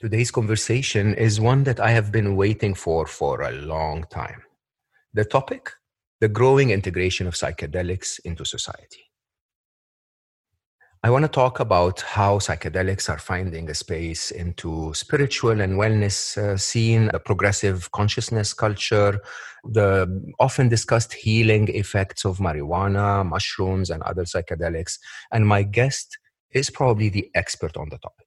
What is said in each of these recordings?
Today's conversation is one that I have been waiting for for a long time. The topic the growing integration of psychedelics into society. I want to talk about how psychedelics are finding a space into spiritual and wellness uh, scene, the progressive consciousness culture, the often discussed healing effects of marijuana, mushrooms, and other psychedelics. And my guest is probably the expert on the topic.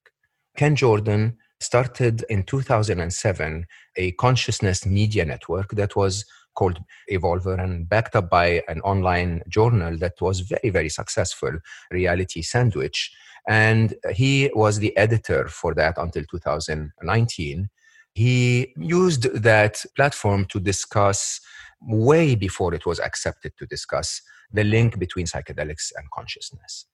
Ken Jordan started in 2007 a consciousness media network that was called Evolver and backed up by an online journal that was very, very successful, Reality Sandwich. And he was the editor for that until 2019. He used that platform to discuss, way before it was accepted to discuss, the link between psychedelics and consciousness.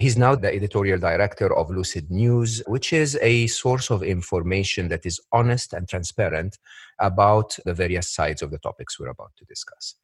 He's now the editorial director of Lucid News, which is a source of information that is honest and transparent about the various sides of the topics we're about to discuss.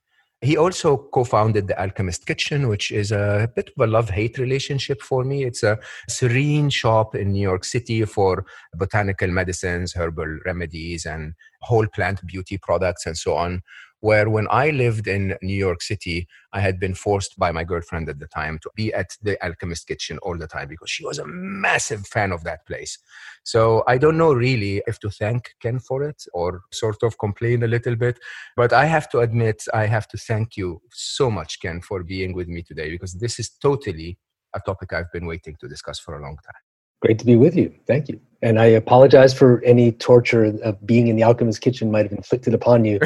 He also co founded the Alchemist Kitchen, which is a bit of a love hate relationship for me. It's a serene shop in New York City for botanical medicines, herbal remedies, and whole plant beauty products, and so on, where when I lived in New York City, I had been forced by my girlfriend at the time to be at the Alchemist Kitchen all the time because she was a massive fan of that place. So I don't know really if to thank Ken for it or sort of complain a little bit. But I have to admit, I have to thank you so much, Ken, for being with me today because this is totally a topic I've been waiting to discuss for a long time. Great to be with you. Thank you. And I apologize for any torture of being in the alchemist's kitchen might have inflicted upon you.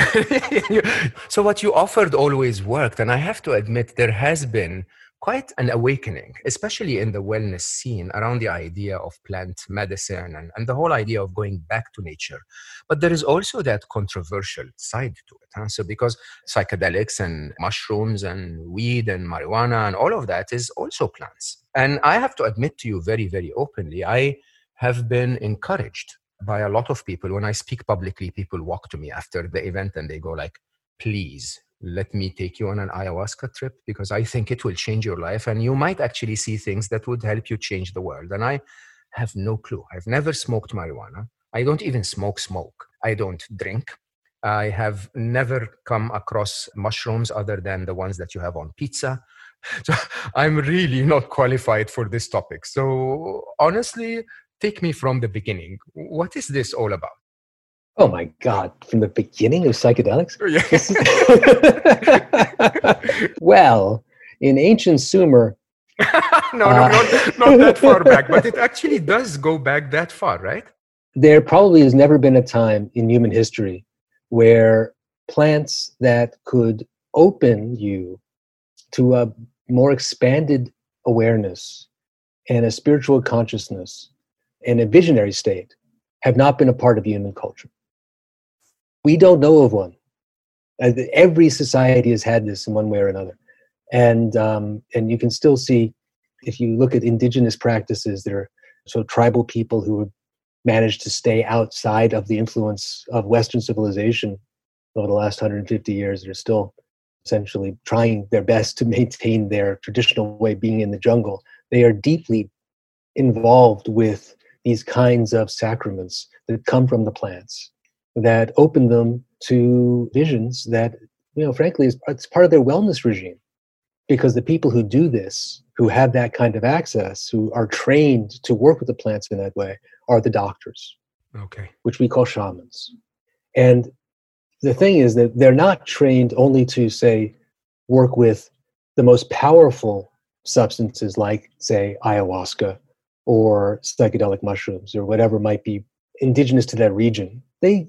so, what you offered always worked. And I have to admit, there has been quite an awakening, especially in the wellness scene around the idea of plant medicine and, and the whole idea of going back to nature. But there is also that controversial side to it. Huh? So, because psychedelics and mushrooms and weed and marijuana and all of that is also plants. And I have to admit to you very, very openly, I have been encouraged by a lot of people. When I speak publicly, people walk to me after the event and they go like, please let me take you on an ayahuasca trip because I think it will change your life and you might actually see things that would help you change the world. And I have no clue. I've never smoked marijuana. I don't even smoke smoke. I don't drink. I have never come across mushrooms other than the ones that you have on pizza. So I'm really not qualified for this topic. So honestly, take me from the beginning. What is this all about? Oh my God, from the beginning of psychedelics? Yeah. well, in ancient Sumer. no, no, uh, not, not that far back, but it actually does go back that far, right? There probably has never been a time in human history where plants that could open you to a more expanded awareness and a spiritual consciousness and a visionary state have not been a part of human culture. We don't know of one. Uh, every society has had this in one way or another, and um, and you can still see if you look at indigenous practices, there are so tribal people who have managed to stay outside of the influence of Western civilization over the last 150 years. They're still essentially trying their best to maintain their traditional way being in the jungle. They are deeply involved with these kinds of sacraments that come from the plants that open them to visions that you know frankly is it's part of their wellness regime. Because the people who do this who have that kind of access who are trained to work with the plants in that way are the doctors okay. which we call shamans. And the thing is that they're not trained only to say work with the most powerful substances like say ayahuasca or psychedelic mushrooms or whatever might be indigenous to that region. They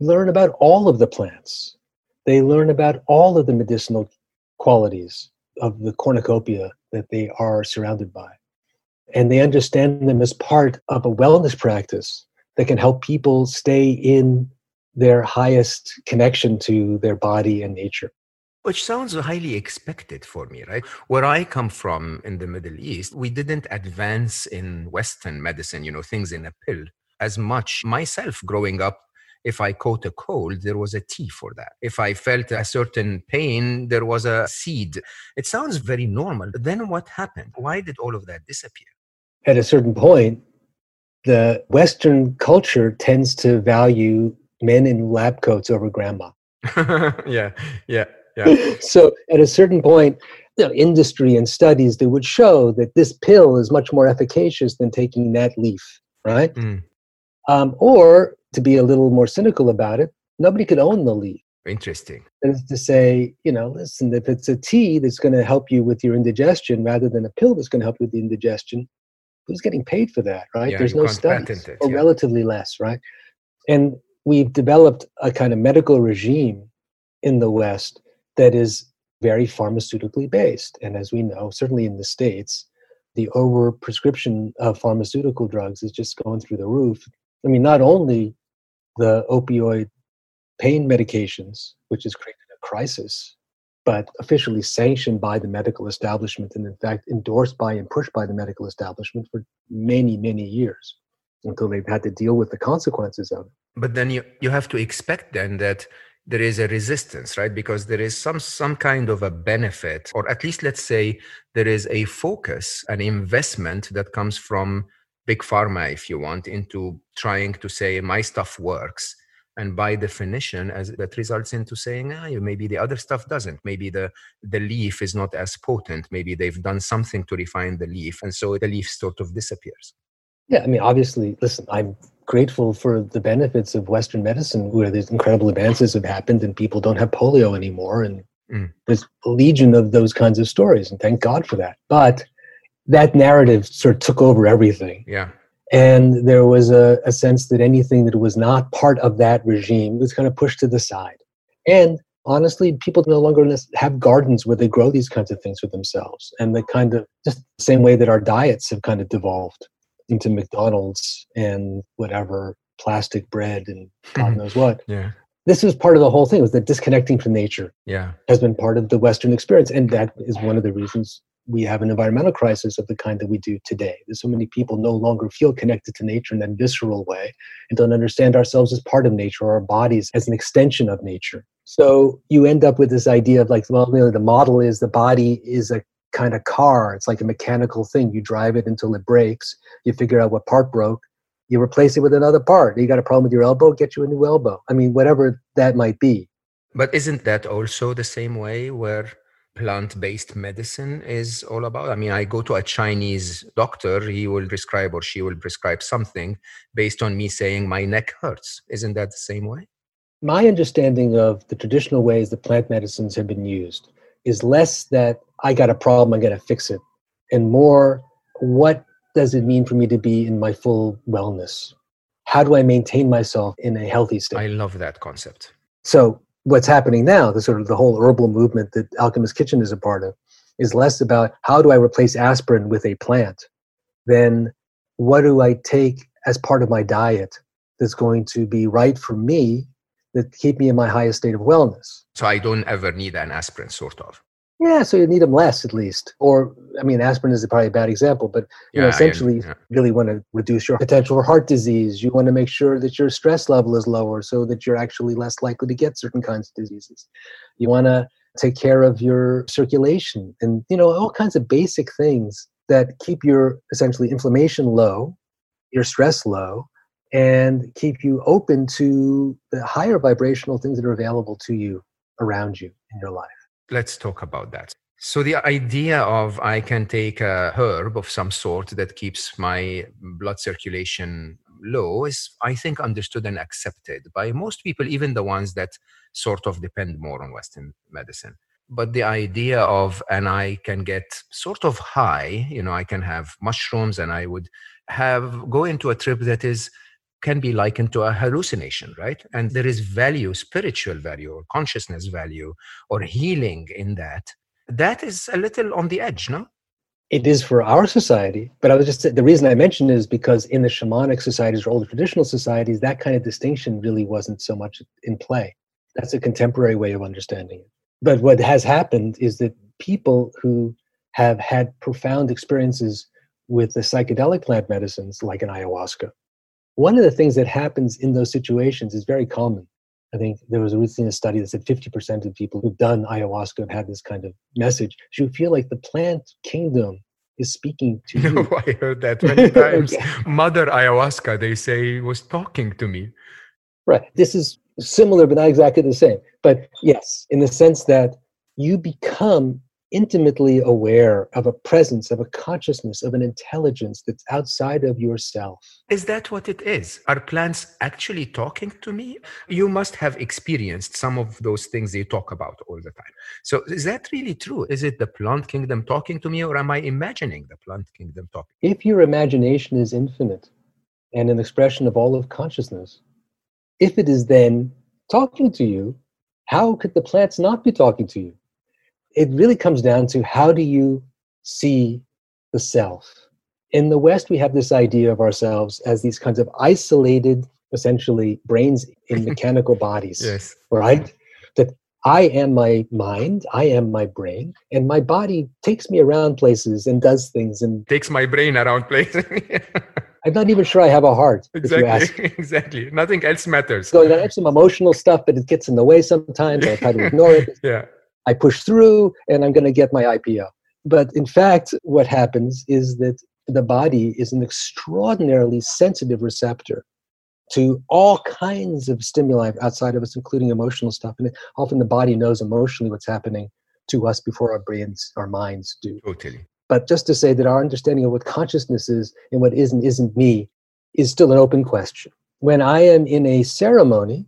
learn about all of the plants. They learn about all of the medicinal qualities of the cornucopia that they are surrounded by. And they understand them as part of a wellness practice that can help people stay in their highest connection to their body and nature. Which sounds highly expected for me, right? Where I come from in the Middle East, we didn't advance in Western medicine, you know, things in a pill as much. Myself growing up, if I caught a cold, there was a tea for that. If I felt a certain pain, there was a seed. It sounds very normal. Then what happened? Why did all of that disappear? At a certain point, the Western culture tends to value men in lab coats over grandma. yeah, yeah, yeah. so at a certain point, you know, industry and studies that would show that this pill is much more efficacious than taking that leaf, right? Mm. Um, or to be a little more cynical about it, nobody could own the leaf. Interesting. That is to say, you know, listen, if it's a tea that's going to help you with your indigestion rather than a pill that's going to help you with the indigestion, who's getting paid for that, right? Yeah, There's no studies, it, or yeah. relatively less, right? And we've developed a kind of medical regime in the West that is very pharmaceutically based. And as we know, certainly in the States, the overprescription of pharmaceutical drugs is just going through the roof. I mean, not only the opioid pain medications, which has created a crisis, but officially sanctioned by the medical establishment and, in fact, endorsed by and pushed by the medical establishment for many, many years until they've had to deal with the consequences of it. But then you, you have to expect then that there is a resistance right? Because there is some some kind of a benefit or at least let's say there is a focus an investment that comes from big pharma if you want into trying to say my stuff works. And by definition as that results into saying ah, maybe the other stuff doesn't. Maybe the the leaf is not as potent. Maybe they've done something to refine the leaf. And so the leaf sort of disappears yeah i mean obviously listen i'm grateful for the benefits of western medicine where these incredible advances have happened and people don't have polio anymore and mm. there's a legion of those kinds of stories and thank god for that but that narrative sort of took over everything. Yeah. And there was a, a sense that anything that was not part of that regime was kind of pushed to the side. And honestly, people no longer have gardens where they grow these kinds of things for themselves. And the kind of just the same way that our diets have kind of devolved into McDonald's and whatever plastic bread and God knows what. Yeah. This is part of the whole thing was that disconnecting from nature yeah. has been part of the Western experience. And that is one of the reasons we have an environmental crisis of the kind that we do today. There's so many people no longer feel connected to nature in that visceral way and don't understand ourselves as part of nature or our bodies as an extension of nature. So you end up with this idea of like, well, you know, the model is the body is a kind of car. It's like a mechanical thing. You drive it until it breaks. You figure out what part broke. You replace it with another part. You got a problem with your elbow, get you a new elbow. I mean, whatever that might be. But isn't that also the same way where plant-based medicine is all about i mean i go to a chinese doctor he will prescribe or she will prescribe something based on me saying my neck hurts isn't that the same way my understanding of the traditional ways that plant medicines have been used is less that i got a problem i got to fix it. And more what does it mean for me to be in my full wellness? How do i maintain myself in a healthy state? I love that concept. So what's happening now, the sort of the whole herbal movement that Alchemist Kitchen is a part of, is less about how do I replace aspirin with a plant than what do I take as part of my diet that's going to be right for me that keep me in my highest state of wellness. So I don't ever need an aspirin, sort of. Yeah, so you need them less at least. Or, I mean, aspirin is probably a bad example, but you yeah, know, essentially, yeah. you really want to reduce your potential for heart disease. You want to make sure that your stress level is lower so that you're actually less likely to get certain kinds of diseases. You want to take care of your circulation and, you know, all kinds of basic things that keep your essentially inflammation low, your stress low, and keep you open to the higher vibrational things that are available to you around you in your life. Let's talk about that. So the idea of I can take a herb of some sort that keeps my blood circulation low is I think understood and accepted by most people, even the ones that sort of depend more on Western medicine. But the idea of and I can get sort of high, you know, I can have mushrooms and I would have go into a trip that is can be likened to a hallucination, right? And there is value, spiritual value, or consciousness value, or healing in that. That is a little on the edge, no? It is for our society, but I was just the reason I mentioned is because in the shamanic societies or older traditional societies, that kind of distinction really wasn't so much in play. That's a contemporary way of understanding it. But what has happened is that people who have had profound experiences with the psychedelic plant medicines, like an ayahuasca, one of the things that happens in those situations is very common. I think there was recently a study that said 50% of people who've done ayahuasca have had this kind of message. You feel like the plant kingdom is speaking to you. I heard that many times. okay. Mother ayahuasca, they say, was talking to me. Right. This is similar, but not exactly the same. But yes, in the sense that you become intimately aware of a presence, of a consciousness, of an intelligence that's outside of yourself. Is that what it is? Are plants actually talking to me? You must have experienced some of those things you talk about all the time. So, is that really true? Is it the plant kingdom talking to me, or am I imagining the plant kingdom talking? If your imagination is infinite and an expression of all of consciousness, if it is then talking to you, how could the plants not be talking to you? It really comes down to how do you see the self? In the West, we have this idea of ourselves as these kinds of isolated, essentially, brains in mechanical bodies. Yes. Right? That I am my mind, I am my brain, and my body takes me around places and does things and takes my brain around places. I'm not even sure I have a heart. Exactly. exactly. Nothing else matters. So I have some emotional stuff, but it gets in the way sometimes. I try to ignore it. yeah. I push through and I'm going to get my IPO. But in fact, what happens is that the body is an extraordinarily sensitive receptor to all kinds of stimuli outside of us, including emotional stuff. And often the body knows emotionally what's happening to us before our brains, our minds do. Totally. But just to say that our understanding of what consciousness is and what isn't isn't me is still an open question. When I am in a ceremony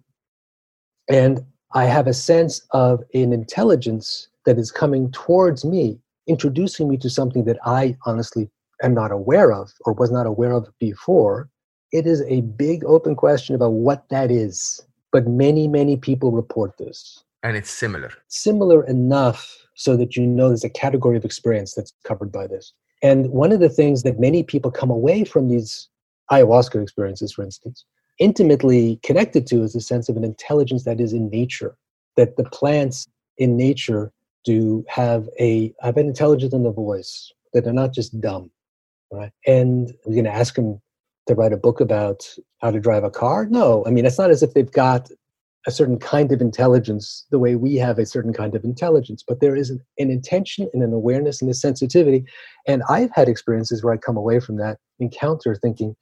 and I have a sense of an intelligence that is coming towards me, introducing me to something that I honestly am not aware of or was not aware of before. It is a big open question about what that is. But many, many people report this. And it's similar. Similar enough so that you know there's a category of experience that's covered by this. And one of the things that many people come away from these ayahuasca experiences, for instance, intimately connected to is a sense of an intelligence that is in nature, that the plants in nature do have a have an intelligence in the voice, that they're not just dumb. Right? And we're gonna ask them to write a book about how to drive a car? No. I mean it's not as if they've got a certain kind of intelligence the way we have a certain kind of intelligence, but there is an, an intention and an awareness and a sensitivity. And I've had experiences where I come away from that encounter thinking,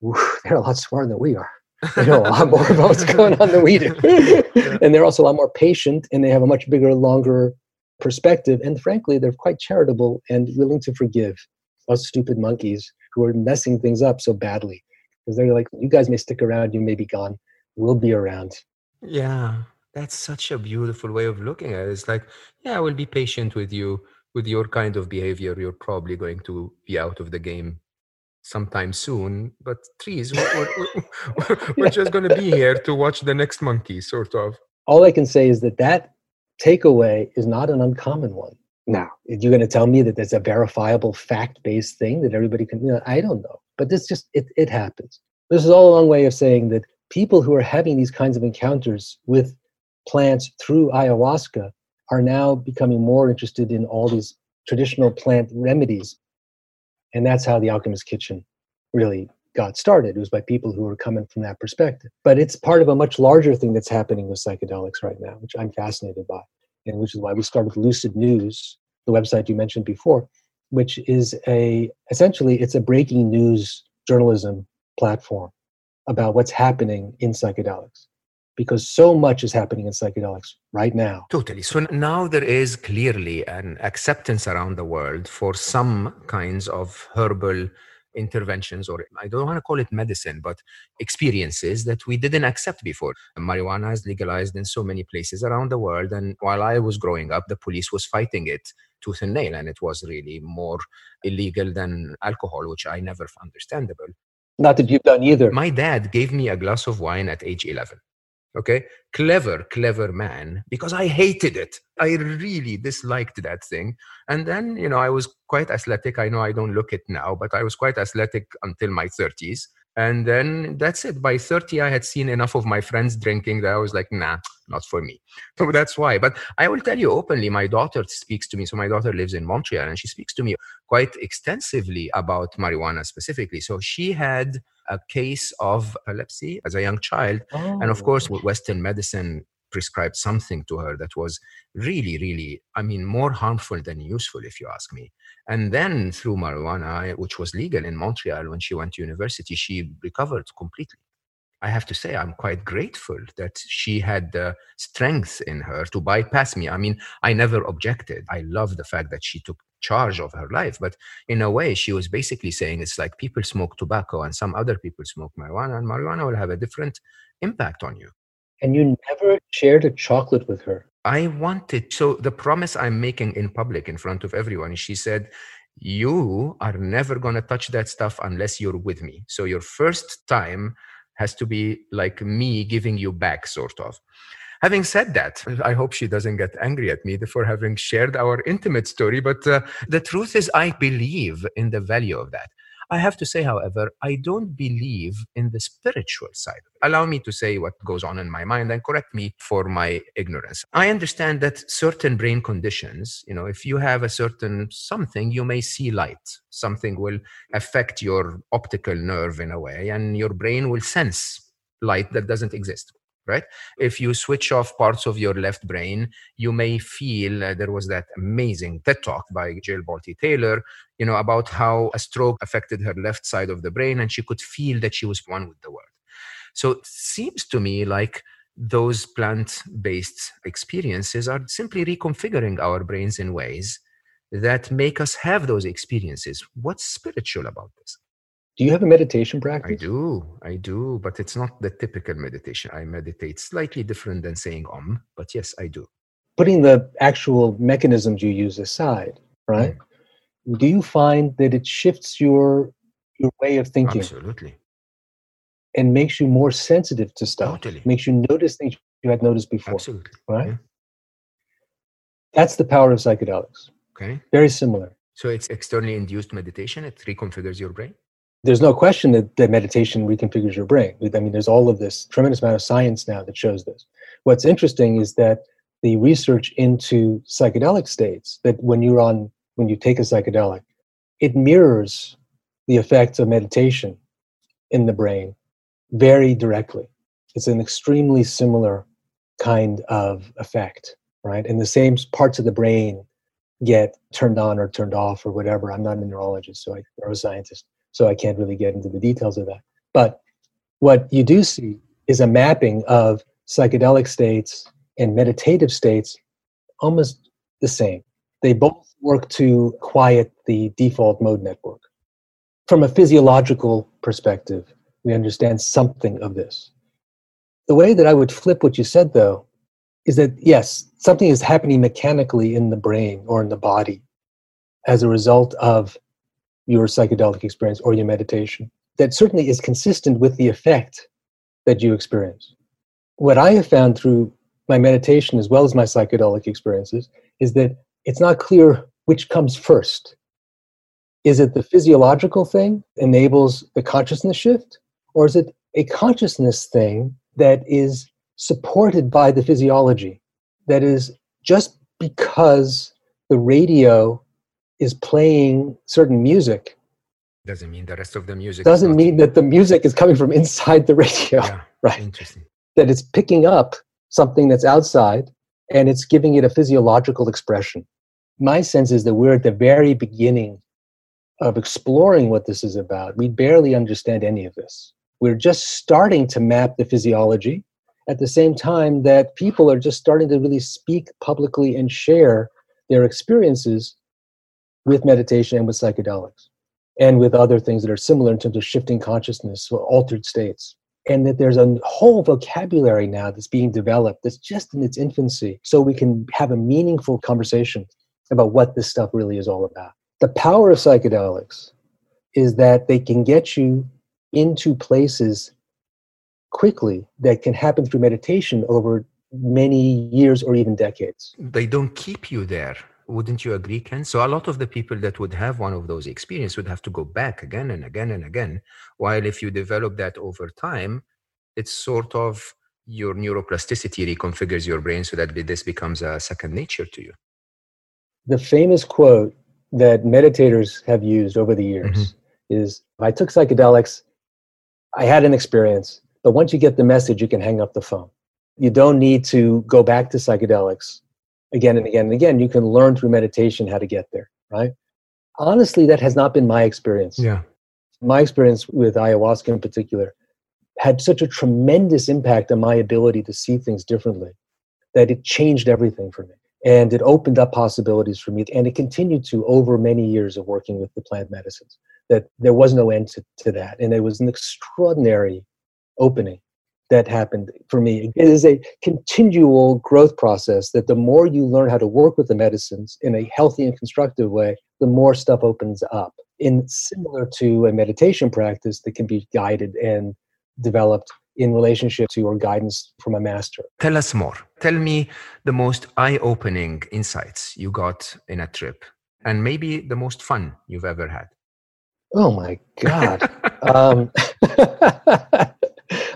they're a lot smarter than we are. They know a lot more about what's going on than we do. and they're also a lot more patient and they have a much bigger, longer perspective. And frankly, they're quite charitable and willing to forgive us stupid monkeys who are messing things up so badly. Because they're like, you guys may stick around, you may be gone, we'll be around. Yeah, that's such a beautiful way of looking at it. It's like, yeah, I will be patient with you. With your kind of behavior, you're probably going to be out of the game sometime soon. But trees, we're, we're, we're just going to be here to watch the next monkey, sort of. All I can say is that that takeaway is not an uncommon one. Now, you're going to tell me that there's a verifiable fact-based thing that everybody can. You know, I don't know, but this just it it happens. This is all a long way of saying that people who are having these kinds of encounters with plants through ayahuasca are now becoming more interested in all these traditional plant remedies and that's how the Alchemist Kitchen really got started. It was by people who were coming from that perspective. But it's part of a much larger thing that's happening with psychedelics right now, which I'm fascinated by, and which is why we started Lucid News, the website you mentioned before, which is a essentially it's a breaking news journalism platform about what's happening in psychedelics because so much is happening in psychedelics right now. Totally. So now there is clearly an acceptance around the world for some kinds of herbal interventions, or I don't want to call it medicine, but experiences that we didn't accept before. Marijuana is legalized in so many places around the world. And while I was growing up, the police was fighting it tooth and nail, and it was really more illegal than alcohol, which I never found understandable. Not that you've done either. My dad gave me a glass of wine at age 11 Okay. Clever, clever man, because I hated it. I really disliked that thing. And then, you know, I was quite athletic. I know I don't look it now, but I was quite athletic until my 30s. And then that's it. By 30, I had seen enough of my friends drinking that I was like, nah, not for me. So that's why. But I will tell you openly, my daughter speaks to me. So my daughter lives in Montreal and she speaks to me quite extensively about marijuana specifically. So she had a case of epilepsy as a young child. Oh. And of oh. course, oh. Western medicine prescribed something to her that was really, really, I mean, more harmful than useful, if you ask me. And then through marijuana, which was legal in Montreal when she went to university, she recovered completely. I have to say, I'm quite grateful that she had the strength in her to bypass me. I mean, I never objected. I love the fact that she took charge of her life. But in a way, she was basically saying it's like people smoke tobacco and some other people smoke marijuana, and marijuana will have a different impact on you. And you never shared a chocolate with her. I wanted, so the promise I'm making in public in front of everyone, she said, You are never to touch that stuff unless you're with me. So your first time has to be like me giving you back, sort of. Having said that, I hope she doesn't get angry at me for having shared our intimate story. But uh, the truth is, I believe in the value of that. I have to say, however, I don't believe in the spiritual side. Allow me to say what goes on in my mind and correct me for my ignorance. I understand that certain brain conditions, you know, if you have a certain something, you may see light. Something will affect your optical nerve in a way, and your brain will sense light that doesn't exist right? If you switch off parts of your left brain, you may feel uh, there was that amazing TED talk by Jill Bolte Taylor, you know, about how a stroke affected her left side of the brain and she could feel that she was one with the world. So it seems to me like those plant based experiences are simply reconfiguring our brains in ways that make us have those experiences. What's spiritual about this? Do you have a meditation practice? I do. I do, but it's not the typical meditation. I meditate slightly different than saying om, but yes, I do. Putting the actual mechanisms you use aside, right? Mm. Do you find that it shifts your your way of thinking? Absolutely. And makes you more sensitive to stuff. Totally. Makes you notice things you had noticed before. Absolutely. Right? Yeah. That's the power of psychedelics. Okay. Very similar. So it's externally induced meditation, it reconfigures your brain? There's no question that, that meditation reconfigures your brain. I mean, there's all of this tremendous amount of science now that shows this. What's interesting is that the research into psychedelic states, that when you're on, when you take a psychedelic, it mirrors the effects of meditation in the brain very directly. It's an extremely similar kind of effect, right? And the same parts of the brain get turned on or turned off or whatever. I'm not a neurologist, so I'm a neuroscientist so I can't really get into the details of that. But what you do see is a mapping of psychedelic states and meditative states almost the same. They both work to quiet the default mode network. From a physiological perspective, we understand something of this. The way that I would flip what you said, though, is that yes, something is happening mechanically in the brain or in the body as a result of your psychedelic experience or your meditation that certainly is consistent with the effect that you experience. What I have found through my meditation as well as my psychedelic experiences is that it's not clear which comes first. Is it the physiological thing enables the consciousness shift or is it a consciousness thing that is supported by the physiology that is just because the radio is playing certain music doesn't mean the rest of the music doesn't mean that the music is coming from inside the radio yeah, right? interesting. That it's picking up something that's outside and it's giving it a physiological expression. My sense is that we're at the very beginning of exploring what this is about. We barely understand any of this. We're just starting to map the physiology at the same time that people are just starting to really speak publicly and share their experiences with meditation and with psychedelics and with other things that are similar in terms of shifting consciousness or altered states. And that there's a whole vocabulary now that's being developed that's just in its infancy, so we can have a meaningful conversation about what this stuff really is all about. The power of psychedelics is that they can get you into places quickly that can happen through meditation over many years or even decades. They don't keep you there. Wouldn't you agree, Ken? So a lot of the people that would have one of those experiences would have to go back again and again and again. While if you develop that over time, it's sort of your neuroplasticity reconfigures your brain so that this becomes a second nature to you. The famous quote that meditators have used over the years mm-hmm. is I took psychedelics, I had an experience, but once you get the message, you can hang up the phone. You don't need to go back to psychedelics again and again and again. You can learn through meditation how to get there, right? Honestly, that has not been my experience. Yeah. My experience with ayahuasca in particular had such a tremendous impact on my ability to see things differently that it changed everything for me. And it opened up possibilities for me. And it continued to over many years of working with the plant medicines, that there was no end to, to that. And it was an extraordinary opening that happened for me. It is a continual growth process that the more you learn how to work with the medicines in a healthy and constructive way, the more stuff opens up. In similar to a meditation practice that can be guided and developed in relationship to or guidance from a master. Tell us more. Tell me the most eye opening insights you got in a trip and maybe the most fun you've ever had. Oh my God. um,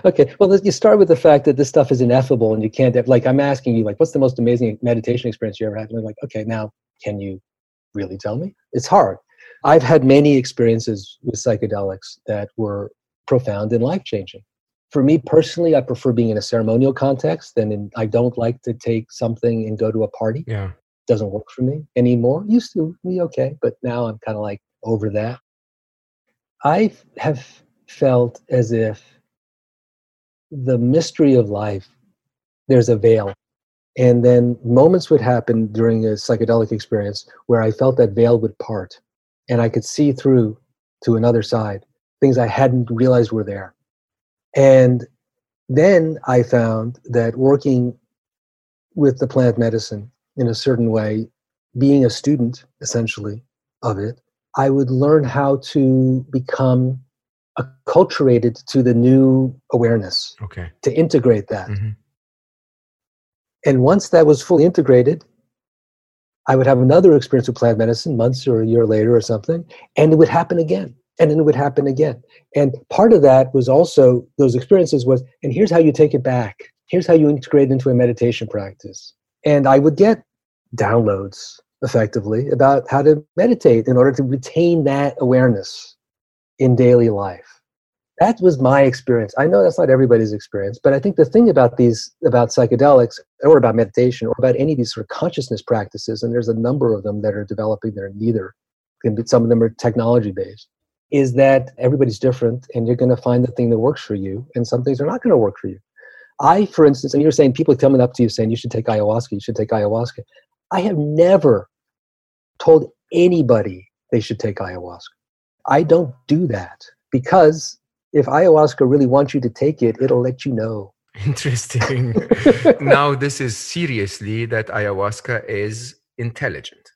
okay. Well, you start with the fact that this stuff is ineffable and you can't, have, like, I'm asking you, like, what's the most amazing meditation experience you ever had? And I'm like, okay, now can you really tell me? It's hard. I've had many experiences with psychedelics that were profound and life changing. For me personally, I prefer being in a ceremonial context than in, I don't like to take something and go to a party. Yeah. Doesn't work for me anymore. Used to be okay, but now I'm kind of like over that. I have felt as if the mystery of life, there's a veil. And then moments would happen during a psychedelic experience where I felt that veil would part and I could see through to another side things I hadn't realized were there. And then I found that working with the plant medicine in a certain way, being a student essentially of it, I would learn how to become acculturated to the new awareness. Okay. To integrate that. Mm-hmm. And once that was fully integrated, I would have another experience with plant medicine months or a year later or something, and it would happen again and then it would happen again and part of that was also those experiences was and here's how you take it back here's how you integrate into a meditation practice and i would get downloads effectively about how to meditate in order to retain that awareness in daily life. That was my experience. I know that's not everybody's experience but i think the thing about these about psychedelics or about meditation or about any of these sort of consciousness practices and there's a number of them that are developing that are neither some of them are technology based is that everybody's different and you're going to find the thing that works for you and some things are not going to work for you. I for instance and you're saying people coming up to you saying you should take ayahuasca you should take ayahuasca. I have never told anybody they should take ayahuasca i don't do that because if ayahuasca really wants you to take it it'll let you know interesting now this is seriously that ayahuasca is intelligent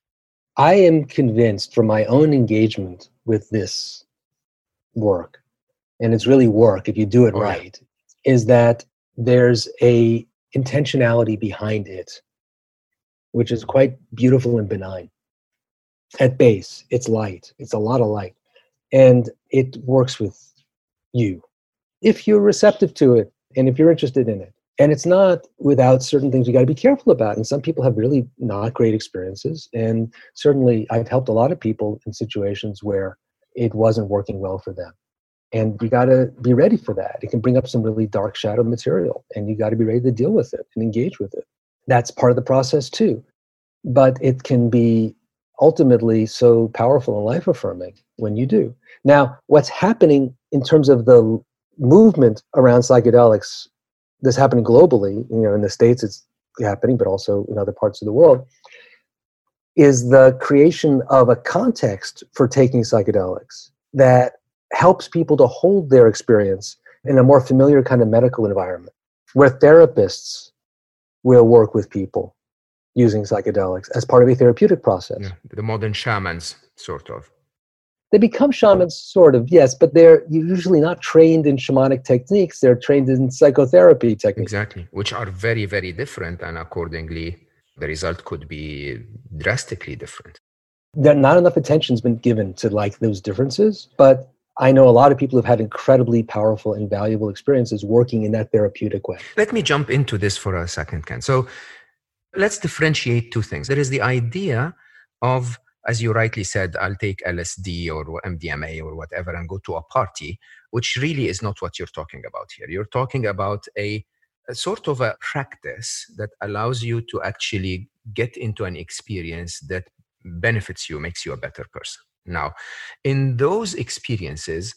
i am convinced from my own engagement with this work, and it's really work if you do it oh, right, yeah. is that there's a intentionality behind it, which is quite beautiful and benign. At base, it's light. It's a lot of light. And it works with you if you're receptive to it and if you're interested in it. And it's not without certain things you got to be careful about. And some people have really not great experiences. And certainly, I've helped a lot of people in situations where it wasn't working well for them. And you got to be ready for that. It can bring up some really dark shadow material, and you got to be ready to deal with it and engage with it. That's part of the process too. But it can be ultimately so powerful and life affirming when you do. Now, what's happening in terms of the movement around psychedelics that's happening globally, you know, in the States it's happening, but also in other parts of the world, is the creation of a context for taking psychedelics that helps people to hold their experience in a more familiar kind of medical environment where therapists will work with people using psychedelics as part of a therapeutic process. Yeah, the modern shamans, sort of. they become shamans, sort of, yes, but they're usually not trained in shamanic techniques. They're trained in psychotherapy techniques. Exactly, which are very, very different, and accordingly, the result could be drastically different. There, not enough attention's been given to like those differences, but I know a lot of people have had incredibly powerful and valuable experiences working in that therapeutic way. Let me jump into this for a second, Ken. So let's differentiate two things. There is the idea of, as you rightly said, I'll take LSD or MDMA or whatever and go to a party, which really is not what you're talking about here. You're talking about a, a sort of a practice that allows you to actually get into an experience that benefits you, makes you a better person. Now, in those experiences,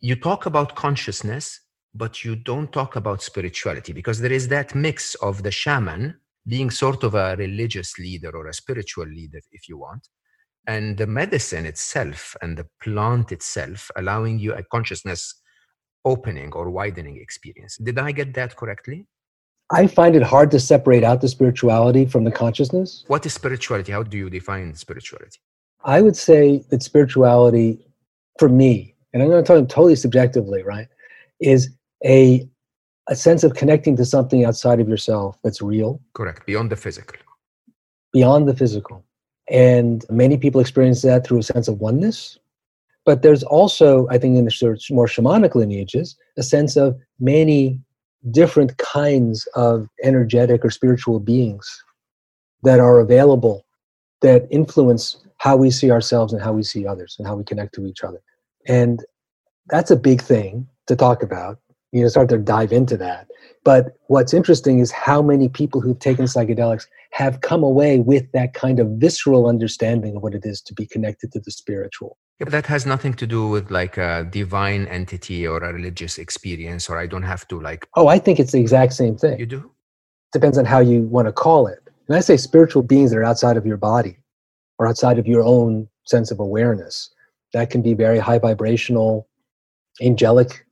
you talk about consciousness, but you don't talk about spirituality because there is that mix of the shaman being sort of a religious leader or a spiritual leader, if you want, and the medicine itself and the plant itself allowing you a consciousness opening or widening experience. Did I get that correctly? I find it hard to separate out the spirituality from the consciousness. What is spirituality? How do you define spirituality? I would say that spirituality, for me, and I'm going to talk totally subjectively, right, is a a sense of connecting to something outside of yourself that's real. Correct. Beyond the physical. Beyond the physical. And many people experience that through a sense of oneness. But there's also, I think, in the more shamanic lineages, a sense of many different kinds of energetic or spiritual beings that are available that influence how we see ourselves and how we see others and how we connect to each other. And that's a big thing to talk about. You know, start to dive into that. But what's interesting is how many people who've taken psychedelics have come away with that kind of visceral understanding of what it is to be connected to the spiritual. Yeah, but that has nothing to do with like a divine entity or a religious experience, or I don't have to like. Oh, I think it's the exact same thing. You do? Depends on how you want to call it. And I say spiritual beings that are outside of your body or outside of your own sense of awareness. That can be very high vibrational, angelic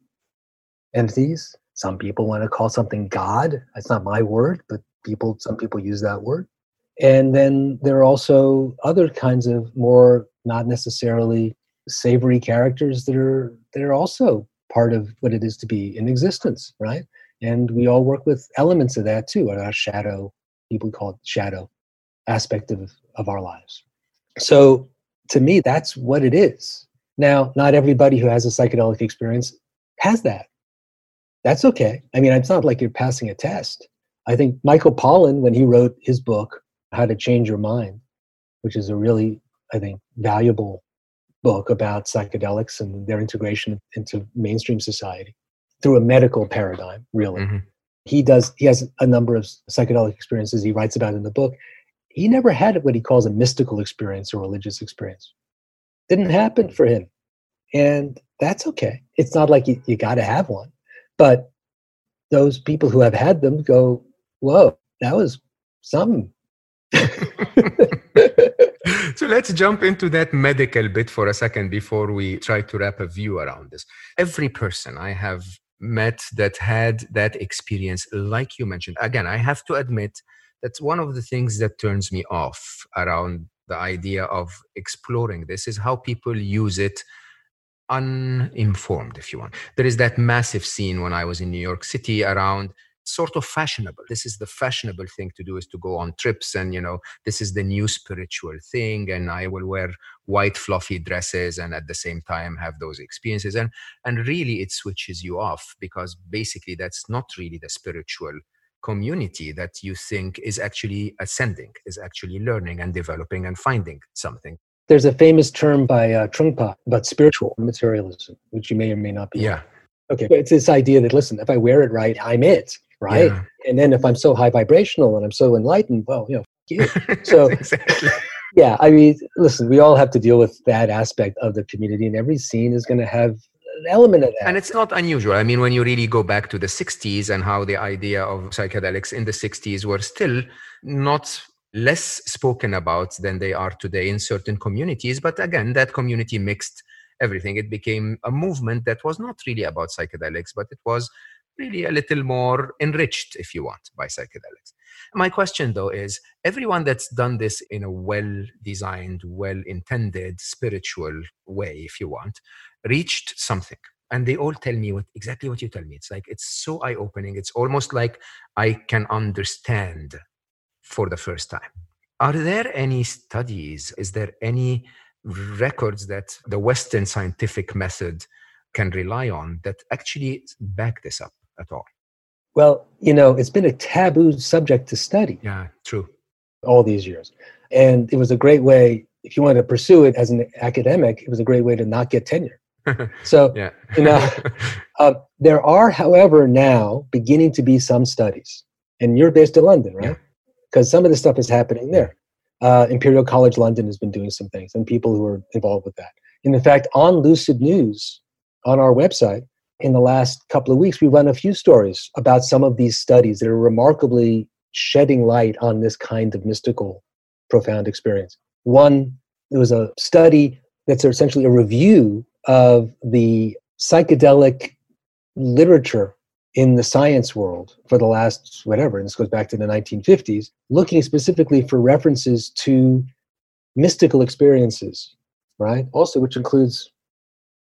entities. Some people want to call something God. That's not my word, but people, some people use that word. And then there are also other kinds of more not necessarily savory characters that are that are also part of what it is to be in existence, right? And we all work with elements of that too, our shadow, people call it shadow aspect of, of our lives. So to me, that's what it is. Now, not everybody who has a psychedelic experience has that. That's okay. I mean, it's not like you're passing a test. I think Michael Pollan, when he wrote his book, How to Change Your Mind, which is a really, I think, valuable book about psychedelics and their integration into mainstream society through a medical paradigm, really. Mm-hmm. He does, he has a number of psychedelic experiences he writes about in the book he never had what he calls a mystical experience or religious experience. Didn't happen for him. And that's okay. It's not like you, you got to have one. But those people who have had them go, whoa, that was something. so let's jump into that medical bit for a second before we try to wrap a view around this. Every person I have met that had that experience, like you mentioned, again, I have to admit, that's one of the things that turns me off around the idea of exploring this is how people use it uninformed if you want. There is that massive scene when i was in new york city around sort of fashionable. This is the fashionable thing to do is to go on trips and you know this is the new spiritual thing and i will wear white fluffy dresses and at the same time have those experiences. And and really it switches you off because basically that's not really the spiritual community that you think is actually ascending, is actually learning and developing and finding something. There's a famous term by uh, Trungpa about spiritual materialism, which you may or may not be. Yeah. Okay, but it's this idea that listen, if I wear it right, I'm it, right? Yeah. And then if I'm so high vibrational and I'm so enlightened, well, you know, you. So exactly. yeah, I mean, listen, we all have to deal with that aspect of the community, and every scene is going to have an element of that. And it's not unusual. I mean, when you really go back to the 60s and how the idea of psychedelics in the 60s were still not less spoken about than they are today in certain communities. But again, that community mixed everything. It became a movement that was not really about psychedelics, but it was really a little more enriched, if you want, by psychedelics. My question, though, is everyone that's done this in a well designed, well intended, spiritual way, if you want, reached something. And they all tell me what exactly what you tell me. It's like it's so eye opening. It's almost like I can understand for the first time. Are there any studies? Is there any records that the Western scientific method can rely on that actually back this up at all? Well, you know, it's been a taboo subject to study. Yeah, true. All these years. And it was a great way, if you wanted to pursue it as an academic, it was a great way to not get tenure. so, yeah. you know, uh, there are, however, now beginning to be some studies. And you're based in London, right? Because some of the stuff is happening there. Uh, Imperial College London has been doing some things, and people who are involved with that. And in fact, on Lucid News, on our website, in the last couple of weeks, we run a few stories about some of these studies that are remarkably shedding light on this kind of mystical, profound experience. One, it was a study that's essentially a review of the psychedelic literature in the science world for the last whatever, and this goes back to the 1950s, looking specifically for references to mystical experiences, right? Also, which includes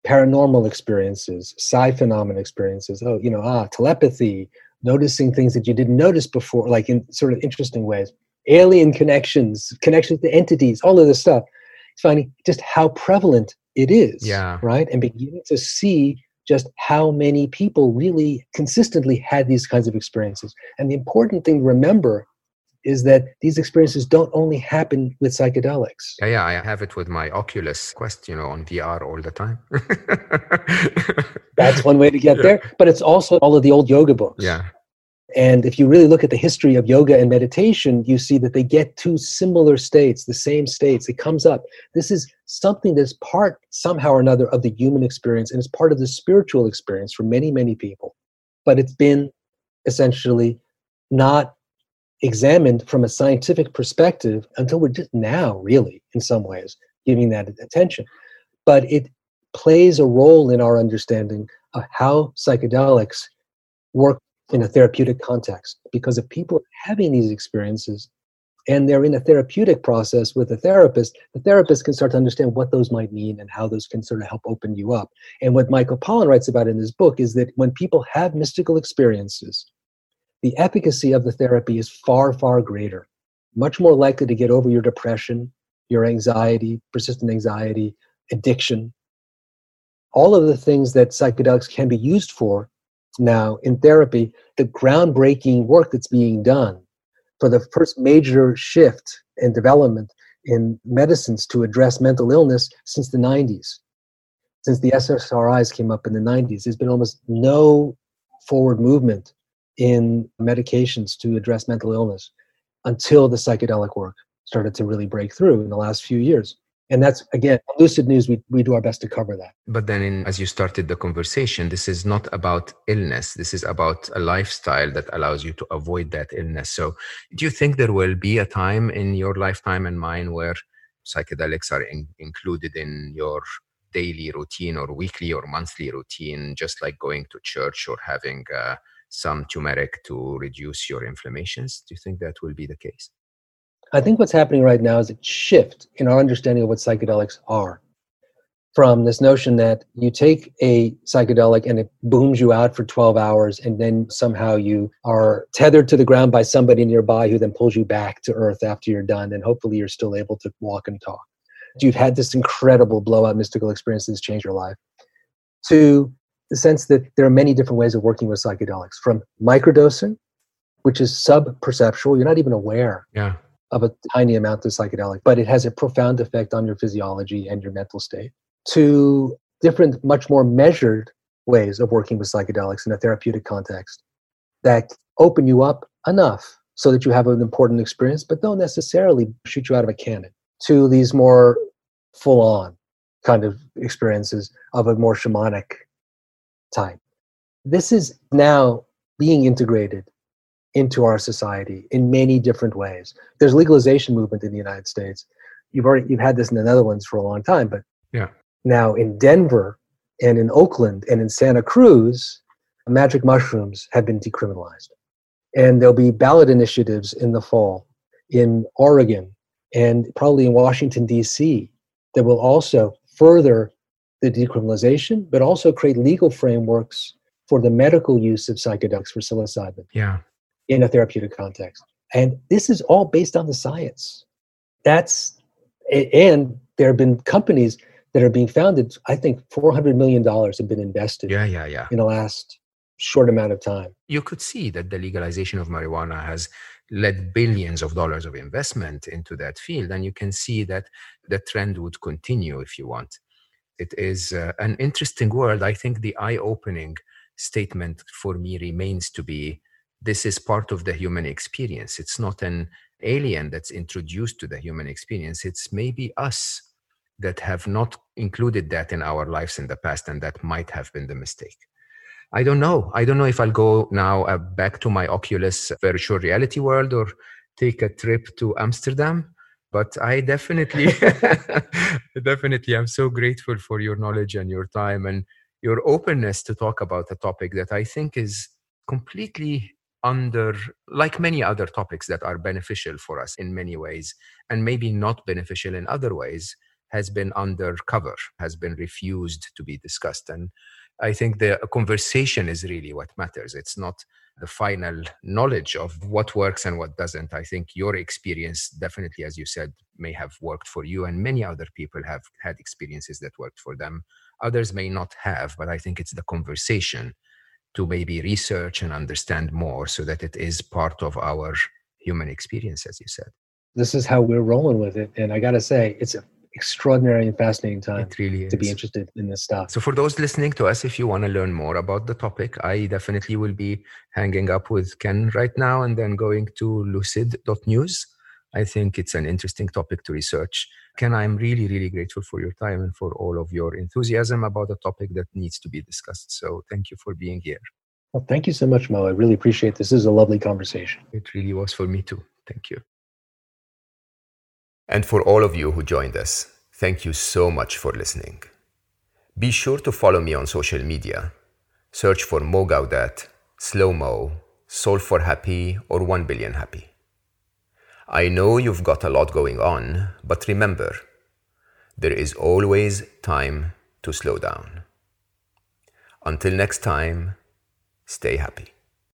paranormal experiences, psi phenomenon experiences. Oh, you know, ah, telepathy, noticing things that you didn't notice before, like in sort of interesting ways. Alien connections, connections to entities, all of this stuff. It's finding just how prevalent it is. Yeah. Right. And beginning to see just how many people really consistently had these kinds of experiences. And the important thing to remember is that these experiences don't only happen with psychedelics. Yeah, yeah, I have it with my Oculus Quest, you know, on VR all the time. That's one way to get yeah. there, but it's also all of the old yoga books. Yeah. And if you really look at the history of yoga and meditation, you see that they get to similar states, the same states. It comes up. This is something that's part, somehow or another, of the human experience, and it's part of the spiritual experience for many, many people. But it's been essentially not examined from a scientific perspective until we're just now, really, in some ways, giving that attention. But it plays a role in our understanding of how psychedelics work in a therapeutic context. Because if people are having these experiences and they're in a therapeutic process with a therapist, the therapist can start to understand what those might mean and how those can sort of help open you up. And what Michael Pollan writes about in his book is that when people have mystical experiences, the efficacy of the therapy is far, far greater. Much more likely to get over your depression, your anxiety, persistent anxiety, addiction. All of the things that psychedelics can be used for now in therapy, the groundbreaking work that's being done for the first major shift in development in medicines to address mental illness since the 90s. Since the SSRIs came up in the 90s, there's been almost no forward movement in medications to address mental illness until the psychedelic work started to really break through in the last few years and that's again lucid news we, we do our best to cover that. But then in, as you started the conversation this is not about illness. This is about a lifestyle that allows you to avoid that illness. So do you think there will be a time in your lifetime and mine where psychedelics are in, included in your daily routine or weekly or monthly routine just like going to church or having uh, some turmeric to reduce your inflammations? Do you think that will be the case I think what's happening right now is a shift in our understanding of what psychedelics are from this notion that you take a psychedelic and it booms you out for 12 hours and then somehow you are tethered to the ground by somebody nearby who then pulls you back to earth after you're done and hopefully you're still able to walk and talk. You've had this incredible blowout mystical experience that's changed your life to the sense that there are many different ways of working with psychedelics from microdosing which is sub perceptual you're not even aware yeah of a tiny amount of psychedelic, but it has a profound effect on your physiology and your mental state. To different, much more measured ways of working with psychedelics in a therapeutic context that open you up enough so that you have an important experience, but don't necessarily shoot you out of a cannon. To these more full on kind of experiences of a more shamanic type. This is now being integrated into our society in many different ways. There's legalization movement in the United States. You've already you've had this in the Netherlands for a long time, but yeah. now in Denver and in Oakland and in Santa Cruz, magic mushrooms have been decriminalized. And there'll be ballot initiatives in the fall in Oregon and probably in Washington, D.C., that will also further the decriminalization, but also create legal frameworks for the medical use of psychedelics for psilocybin yeah. In a therapeutic context. And this is all based on the science. That's and there have been companies that are being founded. I think four hundred million dollars have been invested. Yeah, yeah, yeah. In the last short amount of time. You could see that the legalization of marijuana has led billions of dollars of investment into that field, and you can see that the trend would continue if you want. It is uh, an interesting world. I think the eye-opening statement for me remains to be this is part of the human experience. It's not an alien that's introduced to the human experience. It's maybe us that have not included that in our lives in the past, and that might have been the mistake. I don't know. I don't know if I'll go now uh, back to my Oculus virtual reality world or take a trip to Amsterdam. But I definitely, definitely, I'm so grateful for your knowledge and your time and your openness to talk about a topic that I think is completely under, like many other topics that are beneficial for us in many ways, and maybe not beneficial in other ways, has been under cover, has been refused to be discussed. And I think the conversation is really what matters. It's not the final knowledge of what works and what doesn't. I think your experience, definitely, as you said, may have worked for you, and many other people have had experiences that worked for them others may not have but i think it's the conversation to maybe research and understand more so that it is part of our human experience as you said. This is how we're rolling with it and i gotta say it's an extraordinary and fascinating time really to be interested in this stuff. So for those listening to us if you want to learn more about the topic i definitely will be hanging up with ken right now and then going to lucid.news I think it's an interesting topic to research. Ken, I'm really, really grateful for your time and for all of your enthusiasm about a topic that needs to be discussed. So thank you for being here. Well, thank you so much, Mo. I really appreciate this. This is a lovely conversation. It really was for me too. Thank you. And for all of you who joined us, thank you so much for listening. Be sure to follow me on social media. Search for Mo Gawdat, Slo Mo, Solve for Happy, or 1 Billion Happy. I know you've got a lot going on, but remember, there is always time to slow down. Until next time, stay happy.